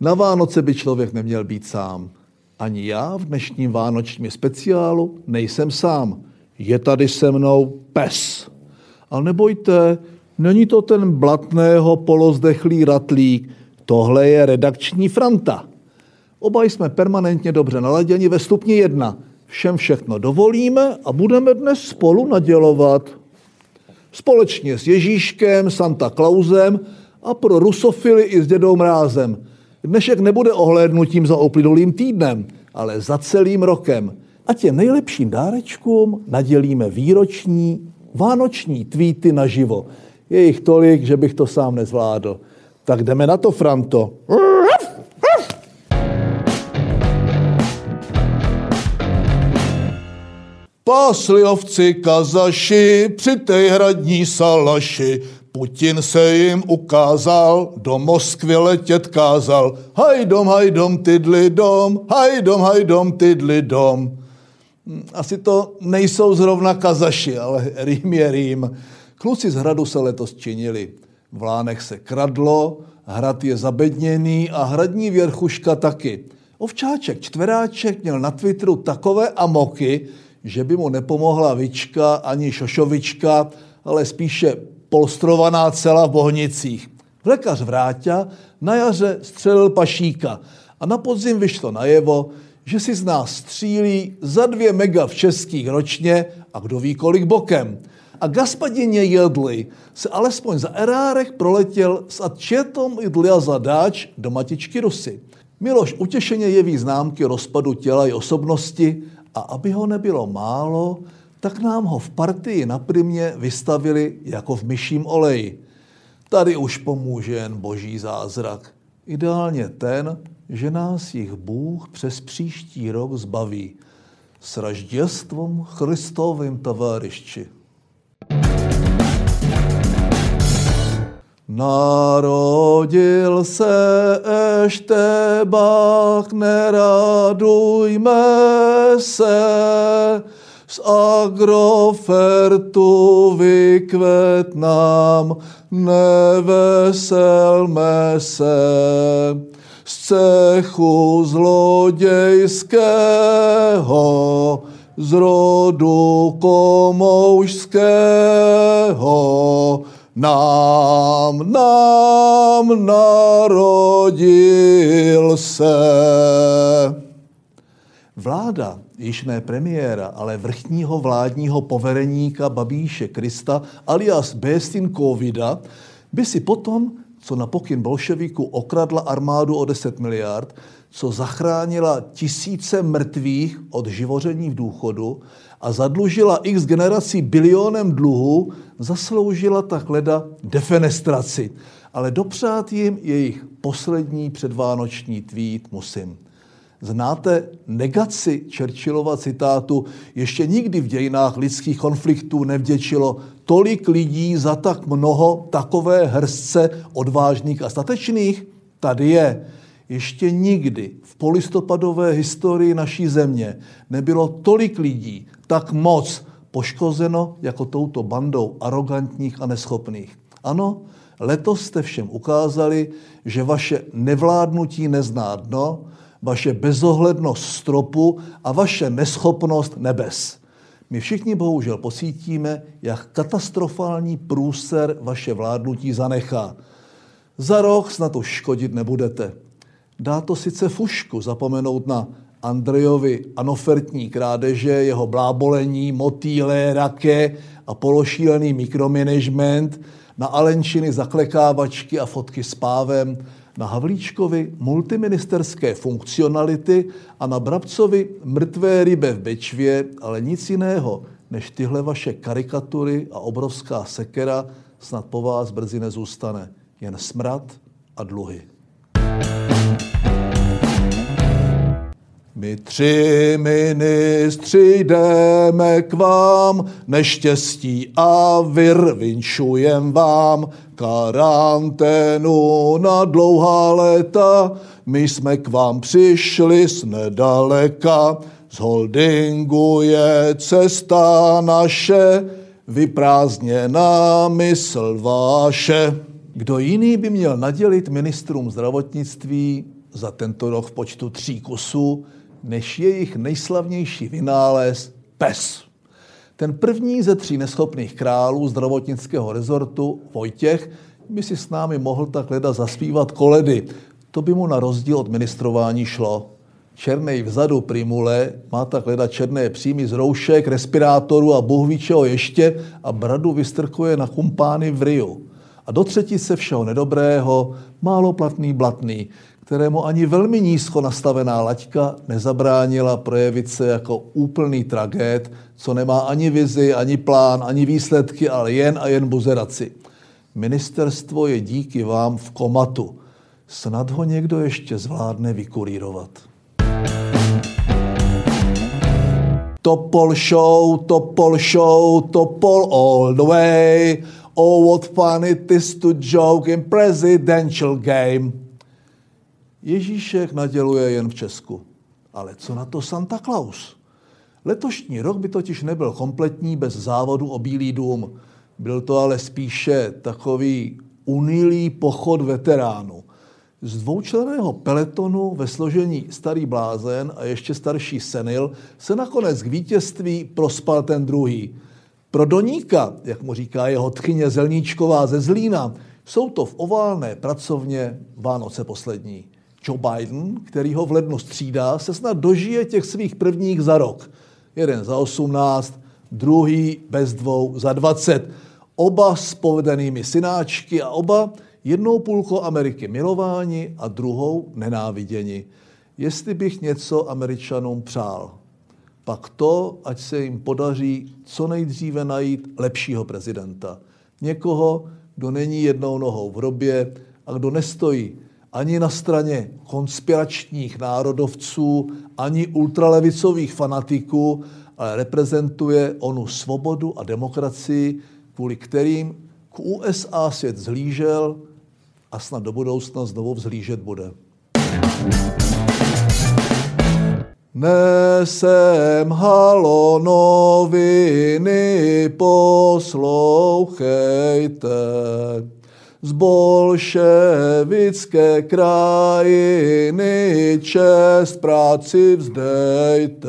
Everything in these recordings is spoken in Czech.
Na Vánoce by člověk neměl být sám. Ani já v dnešním vánočním speciálu nejsem sám. Je tady se mnou pes. Ale nebojte, není to ten blatného polozdechlý ratlík, tohle je redakční Franta. Oba jsme permanentně dobře naladěni ve stupni jedna. Všem všechno dovolíme a budeme dnes spolu nadělovat. Společně s Ježíškem, Santa Clausem a pro rusofily i s dědou Mrázem. Dnešek nebude ohlédnutím za uplynulým týdnem, ale za celým rokem. A těm nejlepším dárečkům nadělíme výroční vánoční tweety naživo. Je jich tolik, že bych to sám nezvládl. Tak jdeme na to, Franto. Pásli ovci kazaši při té hradní salaši, Putin se jim ukázal, do Moskvy letět kázal. Hajdom, hajdom, tydli dom, hajdom, hajdom, tydli dom. Hm, asi to nejsou zrovna kazaši, ale rým je rým. Kluci z hradu se letos činili. V Lánech se kradlo, hrad je zabedněný a hradní věrchuška taky. Ovčáček čtveráček měl na Twitteru takové amoky, že by mu nepomohla Vička ani Šošovička, ale spíše polstrovaná cela v Bohnicích. Vlekař Vráťa na jaře střelil pašíka a na podzim vyšlo najevo, že si z nás střílí za dvě mega v českých ročně a kdo ví kolik bokem. A gaspadině jedli se alespoň za erárech proletěl s atčetom jdlia zadáč do matičky Rusy. Miloš utěšeně jeví známky rozpadu těla i osobnosti a aby ho nebylo málo, tak nám ho v partii na primě vystavili jako v myším oleji. Tady už pomůže jen boží zázrak. Ideálně ten, že nás jich Bůh přes příští rok zbaví. S ražděstvom Christovým továrišči. Narodil se Eštebák, neradujme se, z agrofertu vykvet nám, neveselme se. Z cechu zlodějského, z rodu komoušského, nám, nám narodil se. Vláda, již ne premiéra, ale vrchního vládního povereníka Babíše Krista alias Bestin Covida, by si potom, co na pokyn okradla armádu o 10 miliard, co zachránila tisíce mrtvých od živoření v důchodu a zadlužila x generací bilionem dluhu, zasloužila tak leda defenestraci. Ale dopřát jim jejich poslední předvánoční tweet musím. Znáte negaci Churchillova citátu? Ještě nikdy v dějinách lidských konfliktů nevděčilo tolik lidí za tak mnoho takové hrstce odvážných a statečných? Tady je. Ještě nikdy v polistopadové historii naší země nebylo tolik lidí tak moc poškozeno jako touto bandou arrogantních a neschopných. Ano, letos jste všem ukázali, že vaše nevládnutí nezná dno, vaše bezohlednost stropu a vaše neschopnost nebes. My všichni bohužel posítíme, jak katastrofální průser vaše vládnutí zanechá. Za rok snad už škodit nebudete. Dá to sice fušku zapomenout na Andrejovi anofertní krádeže, jeho blábolení, motýle, rake a pološílený mikromanagement, na Alenčiny zaklekávačky a fotky s pávem, na Havlíčkovi multiministerské funkcionality a na Brabcovi mrtvé rybe v Bečvě, ale nic jiného než tyhle vaše karikatury a obrovská sekera snad po vás brzy nezůstane. Jen smrad a dluhy. My tři ministři jdeme k vám, neštěstí a vir vinšujem vám, karanténu na dlouhá léta, my jsme k vám přišli z nedaleka, z holdingu je cesta naše, vyprázdněná mysl váše. Kdo jiný by měl nadělit ministrům zdravotnictví za tento rok v počtu tří kusů, než jejich nejslavnější vynález PES. Ten první ze tří neschopných králů zdravotnického rezortu, Vojtěch, by si s námi mohl tak leda zaspívat koledy. To by mu na rozdíl od ministrování šlo. Černej vzadu primule má tak leda černé příjmy z roušek, respirátorů a bohvíčeho ještě a bradu vystrkuje na kumpány v Riu. A do třetice všeho nedobrého, málo platný blatný, kterému ani velmi nízko nastavená laťka nezabránila projevit se jako úplný tragéd, co nemá ani vizi, ani plán, ani výsledky, ale jen a jen buzeraci. Ministerstvo je díky vám v komatu. Snad ho někdo ještě zvládne vykurírovat. Topol show, topol show, topol all the way. Oh, what fun it is to joke in presidential game. Ježíšek naděluje jen v Česku. Ale co na to Santa Claus? Letošní rok by totiž nebyl kompletní bez závodu o Bílý dům. Byl to ale spíše takový unilý pochod veteránů. Z dvoučleného peletonu ve složení starý blázen a ještě starší senil se nakonec k vítězství prospal ten druhý. Pro Doníka, jak mu říká jeho tchyně Zelníčková ze Zlína, jsou to v oválné pracovně Vánoce poslední. Joe Biden, který ho v lednu střídá, se snad dožije těch svých prvních za rok. Jeden za 18, druhý bez dvou za 20. Oba s povedenými synáčky a oba jednou půlkou Ameriky milováni a druhou nenáviděni. Jestli bych něco Američanům přál, pak to, ať se jim podaří co nejdříve najít lepšího prezidenta. Někoho, kdo není jednou nohou v hrobě a kdo nestojí ani na straně konspiračních národovců, ani ultralevicových fanatiků, ale reprezentuje onu svobodu a demokracii, kvůli kterým k USA svět zhlížel a snad do budoucna znovu vzhlížet bude. Nesem halo noviny, poslouchejte. Z bolševické krajiny čest práci vzdejte.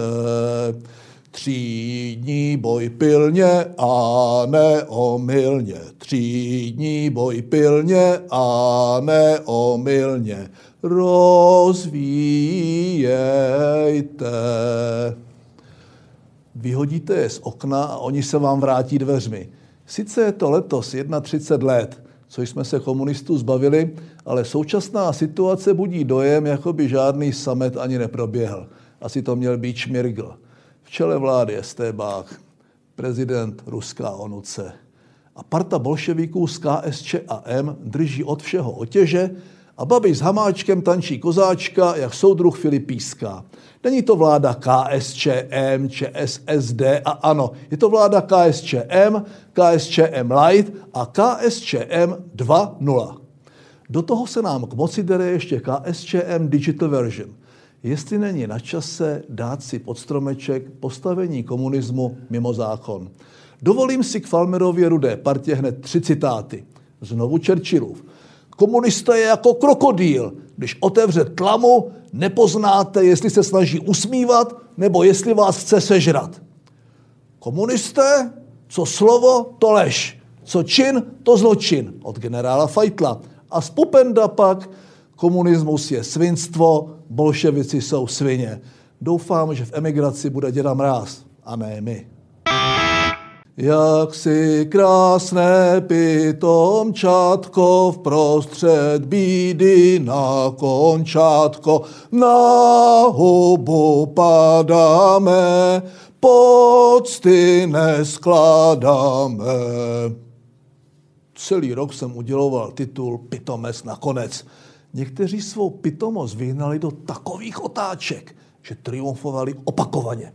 Třídní boj pilně a neomylně. Třídní boj pilně a neomylně. Rozvíjejte. Vyhodíte je z okna a oni se vám vrátí dveřmi. Sice je to letos 31 let, co jsme se komunistů zbavili, ale současná situace budí dojem, jako by žádný samet ani neproběhl. Asi to měl být Šmirgl. V čele vlády je Stébák, prezident Ruská onuce. A parta bolševiků z KSČ a M drží od všeho otěže a Babiš s Hamáčkem tančí kozáčka, jak soudruh Filipíská. Není to vláda KSČM, ČSSD a ano, je to vláda KSČM, KSČM Light a KSČM 2.0. Do toho se nám k moci dere ještě KSČM Digital Version – jestli není na čase dát si pod stromeček postavení komunismu mimo zákon. Dovolím si k Falmerově rudé partě hned tři citáty. Znovu Churchillův. Komunista je jako krokodýl. Když otevře tlamu, nepoznáte, jestli se snaží usmívat, nebo jestli vás chce sežrat. Komunisté, co slovo, to lež. Co čin, to zločin. Od generála Feitla. A z Pupenda pak komunismus je svinstvo, bolševici jsou svině. Doufám, že v emigraci bude děda mráz a ne my. Jak si krásné pitomčátko v prostřed bídy na končátko, na hubu padáme, pocty neskládáme. Celý rok jsem uděloval titul Pitomes nakonec. Někteří svou pitomost vyhnali do takových otáček, že triumfovali opakovaně.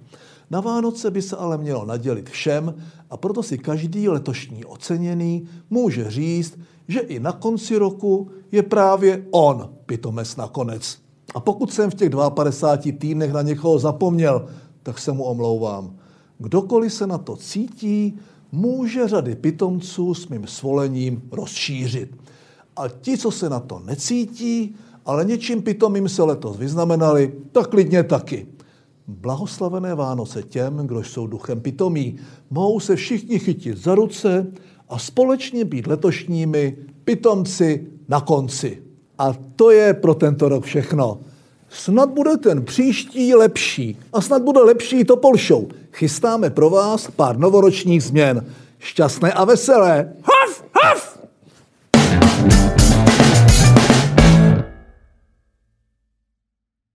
Na Vánoce by se ale mělo nadělit všem a proto si každý letošní oceněný může říct, že i na konci roku je právě on pitomes nakonec. A pokud jsem v těch 52 týdnech na někoho zapomněl, tak se mu omlouvám. Kdokoliv se na to cítí, může řady pitomců s mým svolením rozšířit. A ti, co se na to necítí ale něčím pitomým se letos vyznamenali, tak klidně taky. Blahoslavené Vánoce těm, kdo jsou duchem pitomí. Mohou se všichni chytit za ruce a společně být letošními pitomci na konci. A to je pro tento rok všechno. Snad bude ten příští lepší. A snad bude lepší to Show. Chystáme pro vás pár novoročních změn. Šťastné a veselé. Ha!